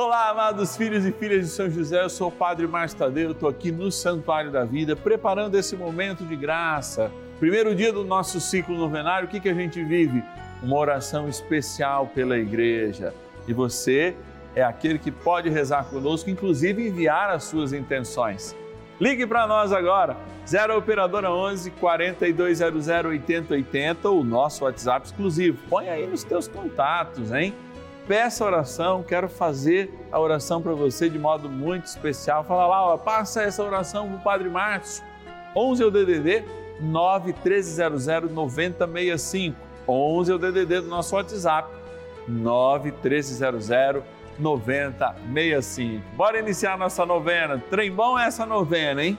Olá, amados filhos e filhas de São José, eu sou o Padre Márcio Tadeu, estou aqui no Santuário da Vida, preparando esse momento de graça. Primeiro dia do nosso ciclo novenário, o que, que a gente vive? Uma oração especial pela igreja. E você é aquele que pode rezar conosco, inclusive enviar as suas intenções. Ligue para nós agora, 0 Operadora 11 4200 8080, o nosso WhatsApp exclusivo. Põe aí nos teus contatos, hein? Peça oração, quero fazer a oração para você de modo muito especial. Fala lá, ó, passa essa oração para o Padre Márcio. 11 é o DDD 9 1300 9065. 11 é o DDD do nosso WhatsApp 9 1300 9065. Bora iniciar nossa novena. Trem bom é essa novena, hein?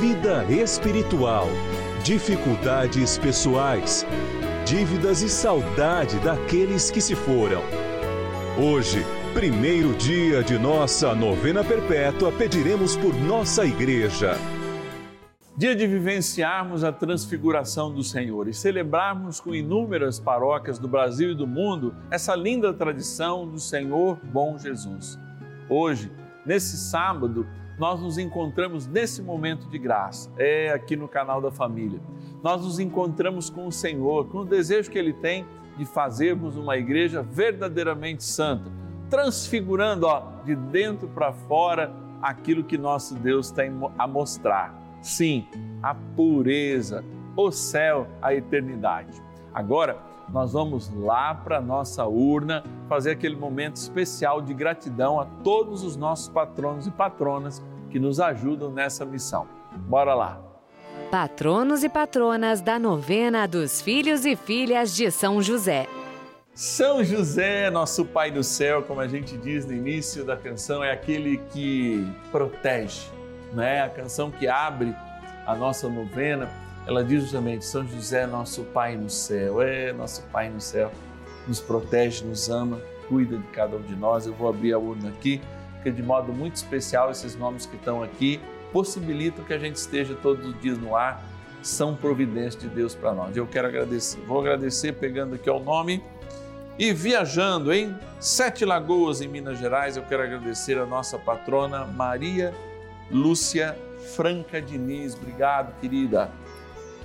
vida espiritual, dificuldades pessoais dívidas e saudade daqueles que se foram. Hoje, primeiro dia de nossa novena perpétua, pediremos por nossa igreja. Dia de vivenciarmos a transfiguração do Senhor e celebrarmos com inúmeras paróquias do Brasil e do mundo essa linda tradição do Senhor Bom Jesus. Hoje, nesse sábado, nós nos encontramos nesse momento de graça, é aqui no canal da família. Nós nos encontramos com o Senhor, com o desejo que Ele tem de fazermos uma igreja verdadeiramente santa, transfigurando ó, de dentro para fora aquilo que nosso Deus tem a mostrar. Sim, a pureza, o céu, a eternidade. Agora, nós vamos lá para a nossa urna fazer aquele momento especial de gratidão a todos os nossos patronos e patronas que nos ajudam nessa missão. Bora lá! Patronos e patronas da novena dos filhos e filhas de São José. São José, nosso Pai do céu, como a gente diz no início da canção, é aquele que protege, né? A canção que abre a nossa novena ela diz justamente: São José, nosso Pai no céu, é nosso Pai no céu, nos protege, nos ama, cuida de cada um de nós. Eu vou abrir a urna aqui, porque de modo muito especial esses nomes que estão aqui possibilitam que a gente esteja todos os dias no ar, são providência de Deus para nós. Eu quero agradecer, vou agradecer pegando aqui o nome e viajando em Sete Lagoas, em Minas Gerais. Eu quero agradecer a nossa patrona Maria Lúcia Franca Diniz. Obrigado, querida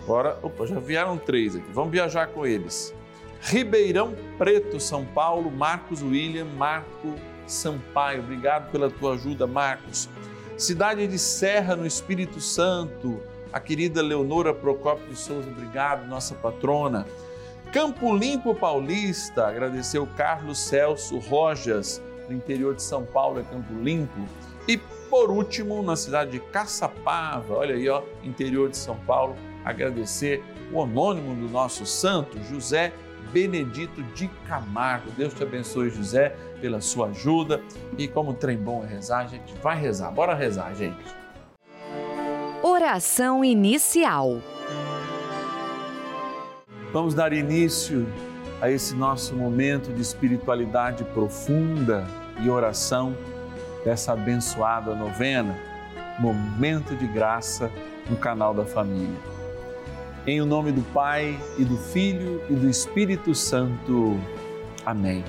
Agora, opa, já vieram três aqui. Vamos viajar com eles. Ribeirão Preto, São Paulo, Marcos William, Marco Sampaio. Obrigado pela tua ajuda, Marcos. Cidade de Serra, no Espírito Santo, a querida Leonora Procópio de Souza, obrigado, nossa patrona. Campo Limpo Paulista, agradecer o Carlos Celso Rojas, no interior de São Paulo, é Campo Limpo. E por último, na cidade de Caçapava, olha aí, ó, interior de São Paulo, agradecer o homônimo do nosso santo, José Benedito de Camargo. Deus te abençoe, José, pela sua ajuda. E como trem bom é rezar, a gente vai rezar. Bora rezar, gente. Oração inicial. Vamos dar início a esse nosso momento de espiritualidade profunda e oração dessa abençoada novena, momento de graça no canal da família. Em o nome do Pai e do Filho e do Espírito Santo. Amém.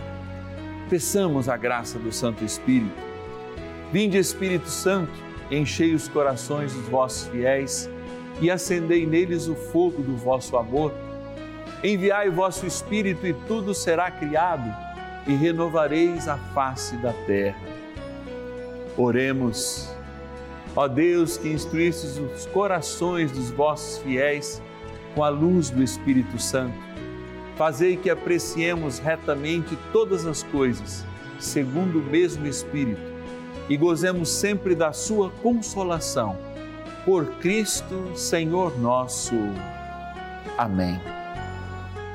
Peçamos a graça do Santo Espírito. Vinde, Espírito Santo, enchei os corações dos vossos fiéis e acendei neles o fogo do vosso amor. Enviai o vosso Espírito e tudo será criado e renovareis a face da terra. Oremos. Ó Deus, que instruístes os corações dos vossos fiéis com a luz do Espírito Santo, fazei que apreciemos retamente todas as coisas, segundo o mesmo Espírito, e gozemos sempre da sua consolação. Por Cristo, Senhor nosso. Amém.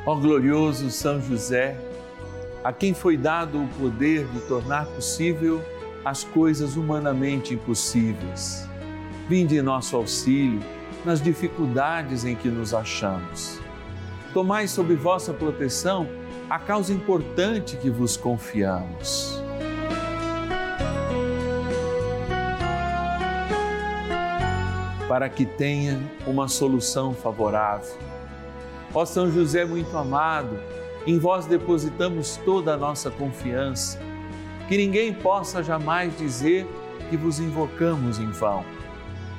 Ó glorioso São José, a quem foi dado o poder de tornar possível as coisas humanamente impossíveis. Vinde em nosso auxílio nas dificuldades em que nos achamos. Tomai sob vossa proteção a causa importante que vos confiamos. Para que tenha uma solução favorável. Ó São José muito amado, em vós depositamos toda a nossa confiança. Que ninguém possa jamais dizer que vos invocamos em vão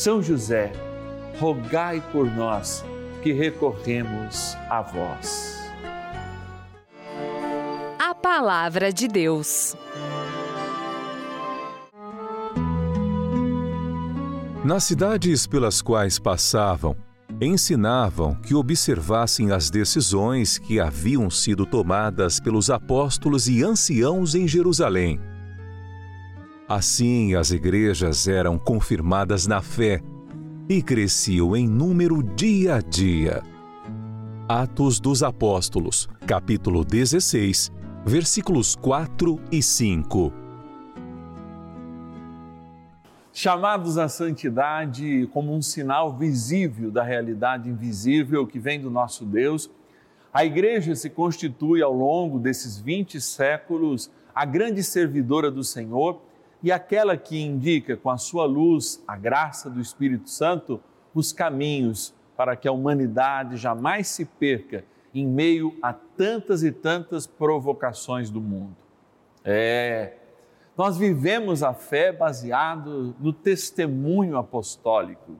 são José, rogai por nós que recorremos a vós. A Palavra de Deus. Nas cidades pelas quais passavam, ensinavam que observassem as decisões que haviam sido tomadas pelos apóstolos e anciãos em Jerusalém Assim, as igrejas eram confirmadas na fé e cresciam em número dia a dia. Atos dos Apóstolos, capítulo 16, versículos 4 e 5. Chamados à santidade como um sinal visível da realidade invisível que vem do nosso Deus, a igreja se constitui ao longo desses 20 séculos a grande servidora do Senhor e aquela que indica com a sua luz, a graça do Espírito Santo, os caminhos para que a humanidade jamais se perca em meio a tantas e tantas provocações do mundo. É, nós vivemos a fé baseado no testemunho apostólico.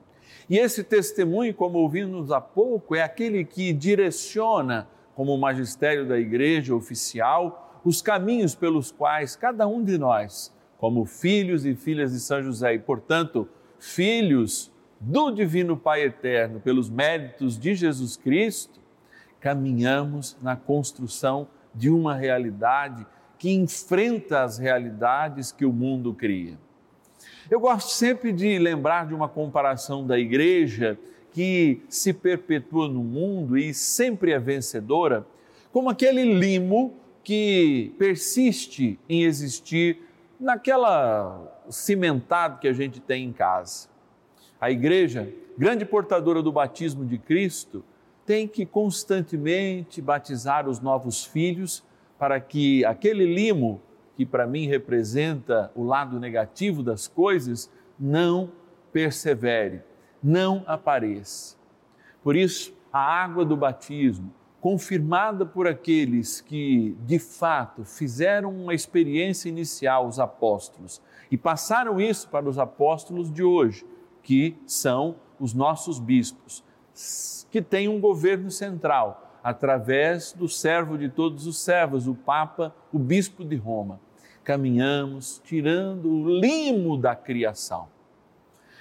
E esse testemunho, como ouvimos há pouco, é aquele que direciona, como o magistério da igreja oficial, os caminhos pelos quais cada um de nós como filhos e filhas de São José e, portanto, filhos do Divino Pai Eterno, pelos méritos de Jesus Cristo, caminhamos na construção de uma realidade que enfrenta as realidades que o mundo cria. Eu gosto sempre de lembrar de uma comparação da igreja que se perpetua no mundo e sempre é vencedora, como aquele limo que persiste em existir naquela cimentado que a gente tem em casa. A igreja, grande portadora do batismo de Cristo, tem que constantemente batizar os novos filhos para que aquele limo que para mim representa o lado negativo das coisas não persevere, não apareça. Por isso, a água do batismo, confirmada por aqueles que, de fato, fizeram uma experiência inicial, os apóstolos, e passaram isso para os apóstolos de hoje, que são os nossos bispos, que têm um governo central, através do servo de todos os servos, o Papa, o Bispo de Roma. Caminhamos tirando o limo da criação.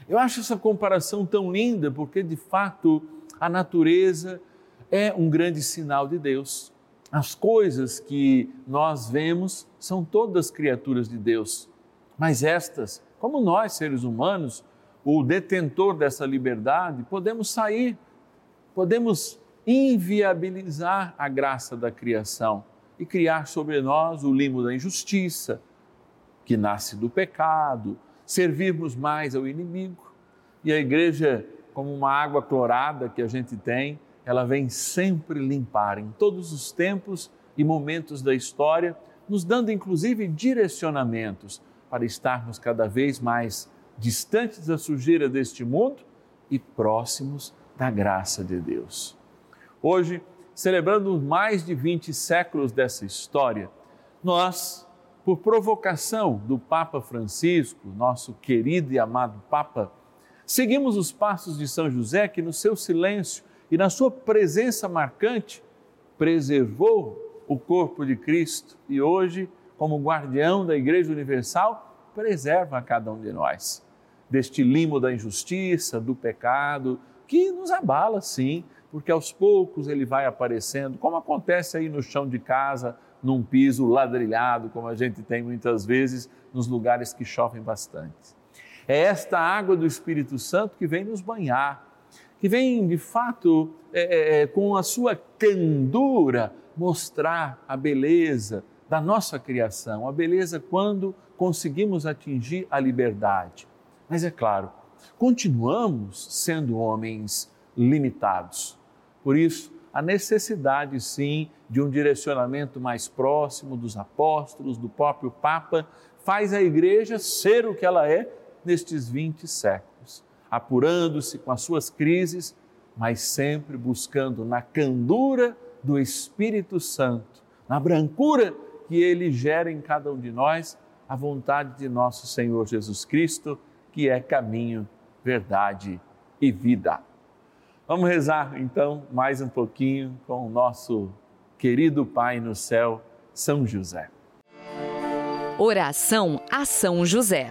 Eu acho essa comparação tão linda, porque de fato a natureza é um grande sinal de Deus. As coisas que nós vemos são todas criaturas de Deus, mas estas, como nós, seres humanos, o detentor dessa liberdade, podemos sair, podemos inviabilizar a graça da criação e criar sobre nós o limo da injustiça, que nasce do pecado, servirmos mais ao inimigo. E a igreja, como uma água clorada que a gente tem, ela vem sempre limpar em todos os tempos e momentos da história, nos dando inclusive direcionamentos para estarmos cada vez mais distantes da sujeira deste mundo e próximos da graça de Deus. Hoje, celebrando mais de 20 séculos dessa história, nós, por provocação do Papa Francisco, nosso querido e amado Papa, seguimos os passos de São José, que no seu silêncio e na sua presença marcante preservou o corpo de Cristo e hoje, como guardião da Igreja Universal, preserva a cada um de nós deste limo da injustiça, do pecado, que nos abala sim, porque aos poucos ele vai aparecendo, como acontece aí no chão de casa, num piso ladrilhado, como a gente tem muitas vezes nos lugares que chovem bastante. É esta água do Espírito Santo que vem nos banhar, que vem de fato é, é, é com a sua candura mostrar a beleza da nossa criação, a beleza quando conseguimos atingir a liberdade. Mas é claro, continuamos sendo homens limitados por isso, a necessidade, sim, de um direcionamento mais próximo dos apóstolos, do próprio Papa, faz a igreja ser o que ela é nestes 20 séculos, apurando-se com as suas crises, mas sempre buscando na candura do Espírito Santo, na brancura que ele gera em cada um de nós, a vontade de nosso Senhor Jesus Cristo, que é caminho, verdade e vida. Vamos rezar então mais um pouquinho com o nosso querido Pai no céu, São José. Oração a São José.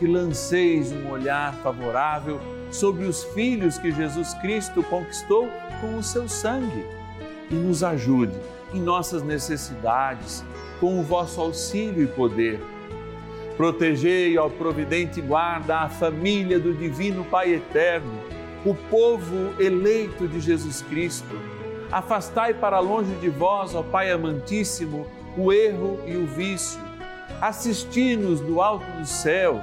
que lanceis um olhar favorável sobre os filhos que Jesus Cristo conquistou com o seu sangue e nos ajude em nossas necessidades com o vosso auxílio e poder. Protegei ao providente guarda a família do Divino Pai Eterno o povo eleito de Jesus Cristo. Afastai para longe de vós, ó Pai amantíssimo, o erro e o vício. Assisti-nos do alto do céu,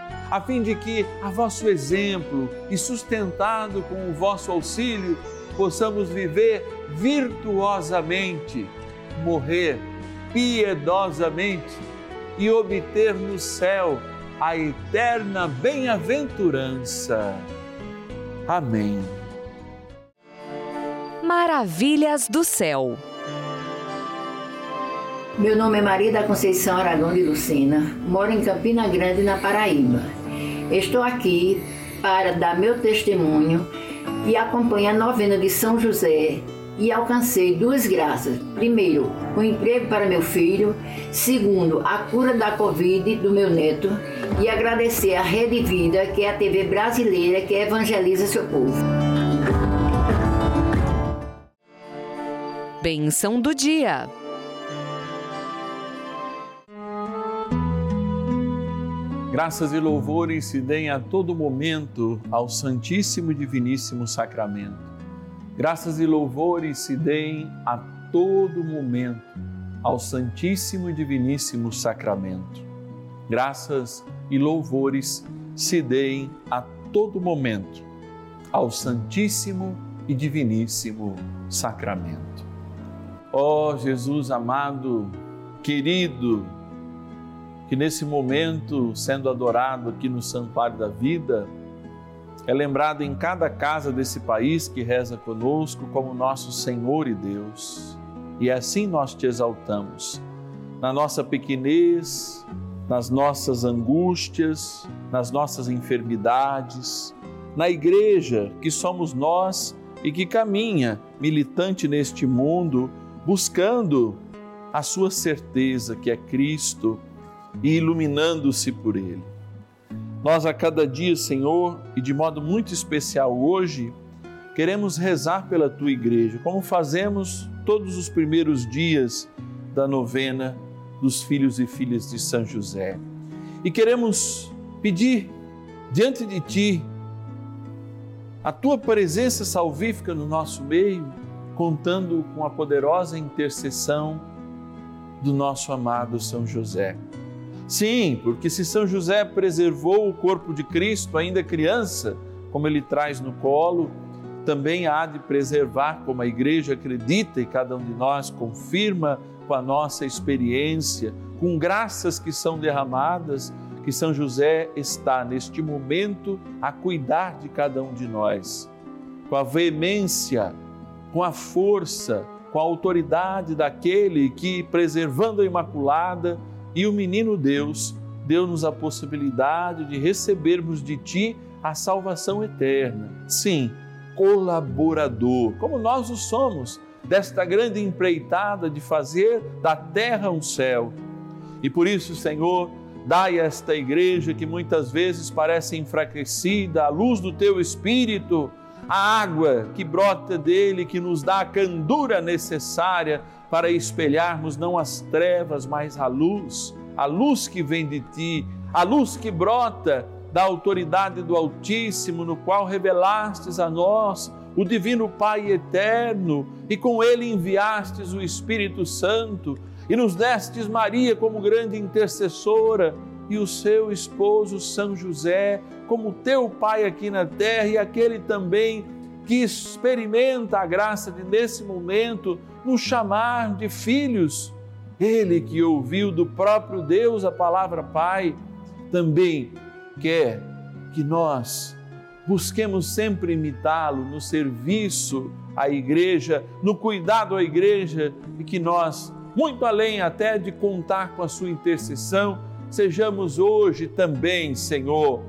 a fim de que, a vosso exemplo e sustentado com o vosso auxílio, possamos viver virtuosamente, morrer piedosamente e obter no céu a eterna bem-aventurança. Amém. Maravilhas do céu. Meu nome é Maria da Conceição Aragão de Lucena, moro em Campina Grande, na Paraíba. Estou aqui para dar meu testemunho e acompanhar a novena de São José e alcancei duas graças. Primeiro, o emprego para meu filho. Segundo, a cura da Covid do meu neto. E agradecer a Rede Vida, que é a TV brasileira que evangeliza seu povo. Benção do dia. Graças e louvores se deem a todo momento ao Santíssimo e Diviníssimo Sacramento. Graças e louvores se deem a todo momento ao Santíssimo e Diviníssimo Sacramento. Graças e louvores se deem a todo momento ao Santíssimo e Diviníssimo Sacramento. Ó oh, Jesus amado, querido, que nesse momento, sendo adorado aqui no Santuário da Vida, é lembrado em cada casa desse país que reza conosco como nosso Senhor e Deus. E assim nós te exaltamos, na nossa pequenez, nas nossas angústias, nas nossas enfermidades, na igreja que somos nós e que caminha militante neste mundo, buscando a sua certeza que é Cristo e iluminando-se por Ele. Nós, a cada dia, Senhor, e de modo muito especial hoje, queremos rezar pela tua igreja, como fazemos todos os primeiros dias da novena dos filhos e filhas de São José. E queremos pedir diante de ti a tua presença salvífica no nosso meio, contando com a poderosa intercessão do nosso amado São José. Sim, porque se São José preservou o corpo de Cristo ainda criança, como ele traz no colo, também há de preservar, como a igreja acredita e cada um de nós confirma com a nossa experiência, com graças que são derramadas que São José está neste momento a cuidar de cada um de nós, com a veemência, com a força, com a autoridade daquele que, preservando a Imaculada e o menino Deus, deu-nos a possibilidade de recebermos de Ti a salvação eterna. Sim, colaborador, como nós o somos, desta grande empreitada de fazer da terra um céu. E por isso, Senhor, Dai a esta igreja que muitas vezes parece enfraquecida, a luz do teu espírito, a água que brota dele, que nos dá a candura necessária para espelharmos não as trevas, mas a luz, a luz que vem de ti, a luz que brota da autoridade do Altíssimo, no qual revelastes a nós o Divino Pai eterno e com ele enviastes o Espírito Santo e nos destes Maria como grande intercessora e o seu esposo São José como teu pai aqui na terra e aquele também que experimenta a graça de nesse momento nos chamar de filhos. Ele que ouviu do próprio Deus a palavra Pai, também quer que nós busquemos sempre imitá-lo no serviço à igreja, no cuidado à igreja e que nós muito além até de contar com a sua intercessão, sejamos hoje também, Senhor,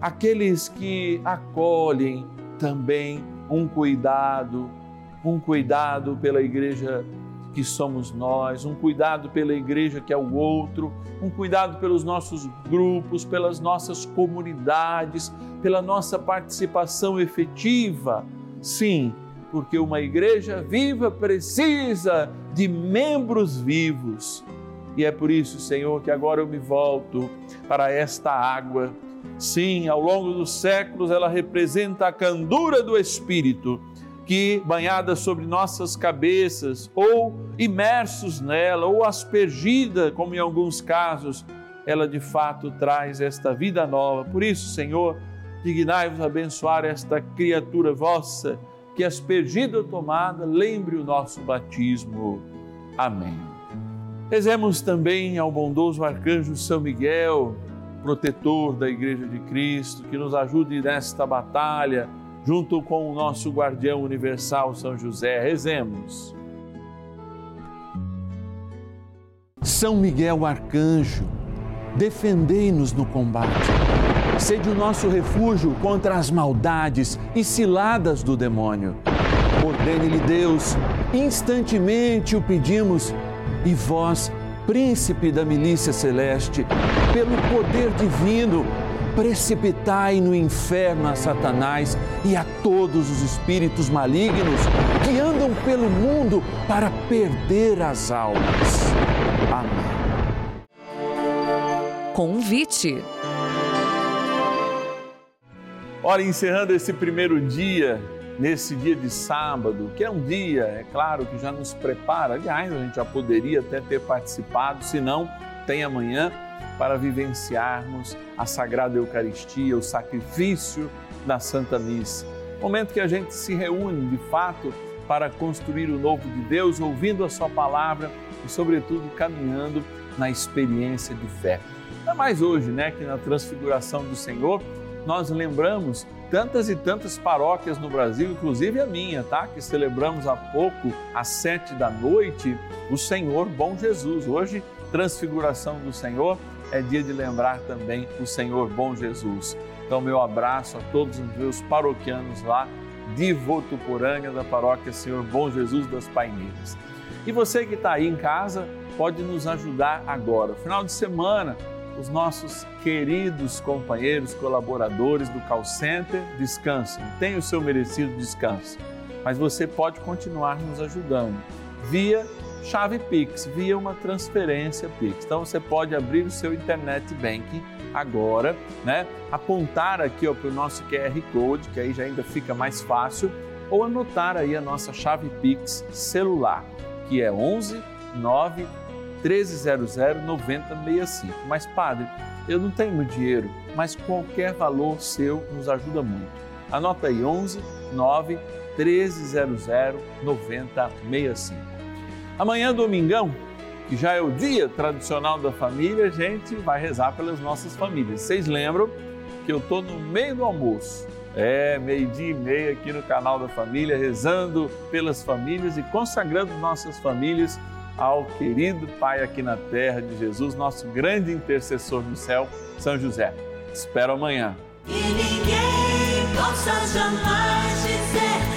aqueles que acolhem também um cuidado, um cuidado pela igreja que somos nós, um cuidado pela igreja que é o outro, um cuidado pelos nossos grupos, pelas nossas comunidades, pela nossa participação efetiva. Sim, porque uma igreja viva precisa de membros vivos. E é por isso, Senhor, que agora eu me volto para esta água. Sim, ao longo dos séculos ela representa a candura do Espírito que, banhada sobre nossas cabeças, ou imersos nela, ou aspergida, como em alguns casos, ela de fato traz esta vida nova. Por isso, Senhor, dignai-vos abençoar esta criatura vossa que aspergida ou tomada lembre o nosso batismo. Amém. Rezemos também ao bondoso arcanjo São Miguel, protetor da Igreja de Cristo, que nos ajude nesta batalha, junto com o nosso guardião universal São José. Rezemos. São Miguel arcanjo, defendei-nos no combate Sede o nosso refúgio contra as maldades e ciladas do demônio. Ordene-lhe Deus, instantemente o pedimos, e vós, príncipe da milícia celeste, pelo poder divino, precipitai no inferno a Satanás e a todos os espíritos malignos que andam pelo mundo para perder as almas. Amém. Convite. Ora, encerrando esse primeiro dia, nesse dia de sábado, que é um dia, é claro, que já nos prepara, aliás, a gente já poderia até ter participado, se não, tem amanhã para vivenciarmos a Sagrada Eucaristia, o sacrifício da Santa Missa. Momento que a gente se reúne, de fato, para construir o novo de Deus, ouvindo a Sua palavra e, sobretudo, caminhando na experiência de fé. Ainda mais hoje, né, que na transfiguração do Senhor, nós lembramos tantas e tantas paróquias no Brasil, inclusive a minha, tá? Que celebramos há pouco, às sete da noite, o Senhor Bom Jesus. Hoje, transfiguração do Senhor, é dia de lembrar também o Senhor Bom Jesus. Então, meu abraço a todos os meus paroquianos lá de Votuporanga, da paróquia Senhor Bom Jesus das Paineiras. E você que está aí em casa, pode nos ajudar agora. Final de semana, os nossos queridos companheiros, colaboradores do Call Center descansam, tem o seu merecido descanso. Mas você pode continuar nos ajudando via chave Pix, via uma transferência Pix. Então você pode abrir o seu internet banking agora, né? Apontar aqui para o nosso QR Code, que aí já ainda fica mais fácil, ou anotar aí a nossa chave Pix celular, que é 11 9 1300 9065. Mas, padre, eu não tenho dinheiro, mas qualquer valor seu nos ajuda muito. Anota aí 11 9 1300 9065. Amanhã, domingão, que já é o dia tradicional da família, a gente vai rezar pelas nossas famílias. Vocês lembram que eu estou no meio do almoço. É, meio-dia e meia aqui no canal da família, rezando pelas famílias e consagrando nossas famílias ao querido Pai aqui na terra de Jesus, nosso grande intercessor no céu, São José. Espero amanhã. E ninguém possa jamais dizer